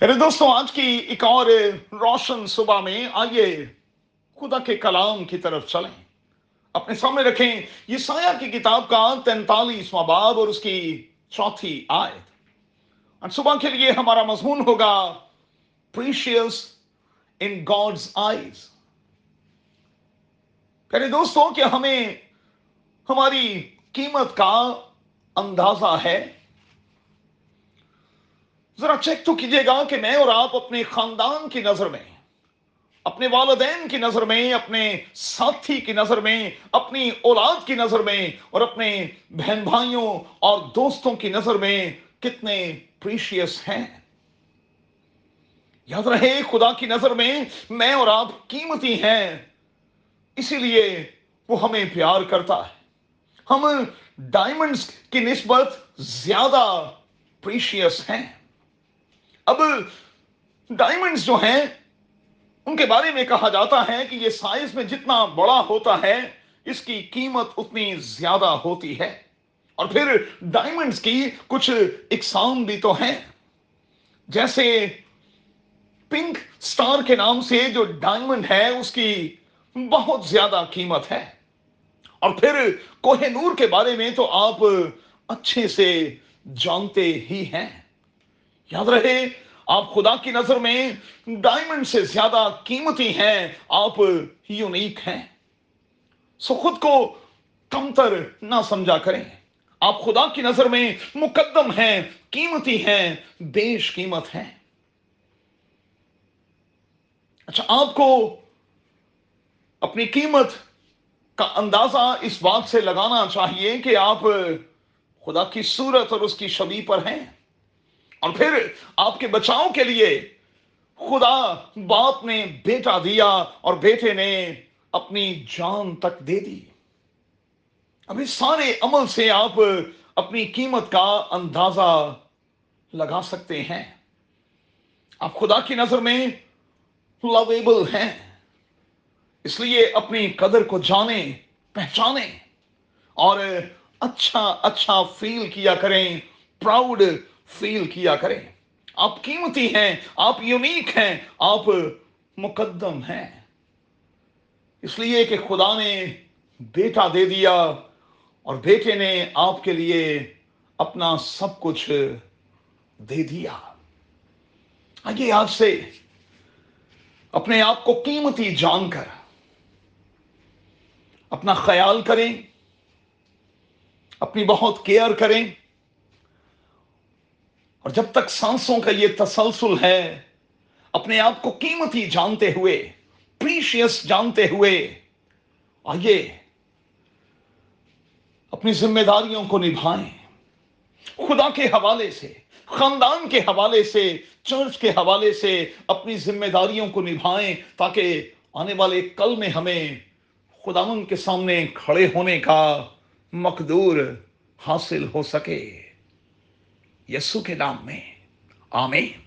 میرے دوستوں، آج کی ایک اور روشن صبح میں آئیے خدا کے کلام کی طرف چلیں۔ اپنے سامنے رکھیں یہ سایہ کی کتاب کا تینتالیسواں باب اور اس کی چوتھی آیت۔ اور صبح کے لیے ہمارا مضمون ہوگا پریشیس ان گاڈز آئیز میرے دوستوں کہ ہمیں ہماری قیمت کا اندازہ ہے؟ ذرا چیک تو کیجیے گا کہ میں اور آپ اپنے خاندان کی نظر میں، اپنے والدین کی نظر میں، اپنے ساتھی کی نظر میں، اپنی اولاد کی نظر میں، اور اپنے بہن بھائیوں اور دوستوں کی نظر میں کتنے پریشیس ہیں۔ یاد رہے، خدا کی نظر میں میں اور آپ قیمتی ہیں، اسی لیے وہ ہمیں پیار کرتا ہے۔ ہم ڈائمنڈز کی نسبت زیادہ پریشیس ہیں۔ اب ڈائمنڈز جو ہیں، ان کے بارے میں کہا جاتا ہے کہ یہ سائز میں جتنا بڑا ہوتا ہے، اس کی قیمت اتنی زیادہ ہوتی ہے۔ اور پھر ڈائمنڈز کی کچھ اقسام بھی تو ہیں۔ جیسے پنک سٹار کے نام سے جو ڈائمنڈ ہے، اس کی بہت زیادہ قیمت ہے۔ اور پھر کوہ نور کے بارے میں تو آپ اچھے سے جانتے ہی ہیں۔ یاد رہے، آپ خدا کی نظر میں ڈائمنڈ سے زیادہ قیمتی ہیں، آپ یونیک ہیں۔ سو خود کو کمتر نہ سمجھا کریں۔ آپ خدا کی نظر میں مقدم ہیں، قیمتی ہیں، بیش قیمت ہیں۔ اچھا آپ کو اپنی قیمت کا اندازہ اس بات سے لگانا چاہیے کہ آپ خدا کی صورت اور اس کی شبی پر ہیں۔ اور پھر آپ کے بچاؤ کے لیے خدا باپ نے بیٹا دیا اور بیٹے نے اپنی جان تک دے دی۔ اب اس سارے عمل سے آپ اپنی قیمت کا اندازہ لگا سکتے ہیں۔ آپ خدا کی نظر میں لویبل ہیں۔ اس لیے اپنی قدر کو جانیں پہچانیں اور اچھا اچھا فیل کیا کریں پراؤڈ فیل کیا کریں۔ آپ قیمتی ہیں، آپ یونیک ہیں، آپ مقدم ہیں۔ اس لیے کہ خدا نے بیٹا دے دیا اور بیٹے نے آپ کے لیے اپنا سب کچھ دے دیا۔ آئیے آج سے اپنے آپ کو قیمتی جان کر اپنا خیال کریں، اپنی بہت کیئر کریں۔ اور جب تک سانسوں کا یہ تسلسل ہے، اپنے آپ کو قیمتی جانتے ہوئے پریشیس جانتے ہوئے، آئیے اپنی ذمہ داریوں کو نبھائیں۔ خدا کے حوالے سے، خاندان کے حوالے سے، چرچ کے حوالے سے اپنی ذمہ داریوں کو نبھائیں تاکہ آنے والے کل میں ہمیں خداون کے سامنے کھڑے ہونے کا مقدور حاصل ہو سکے۔ یسو کے نام میں آمین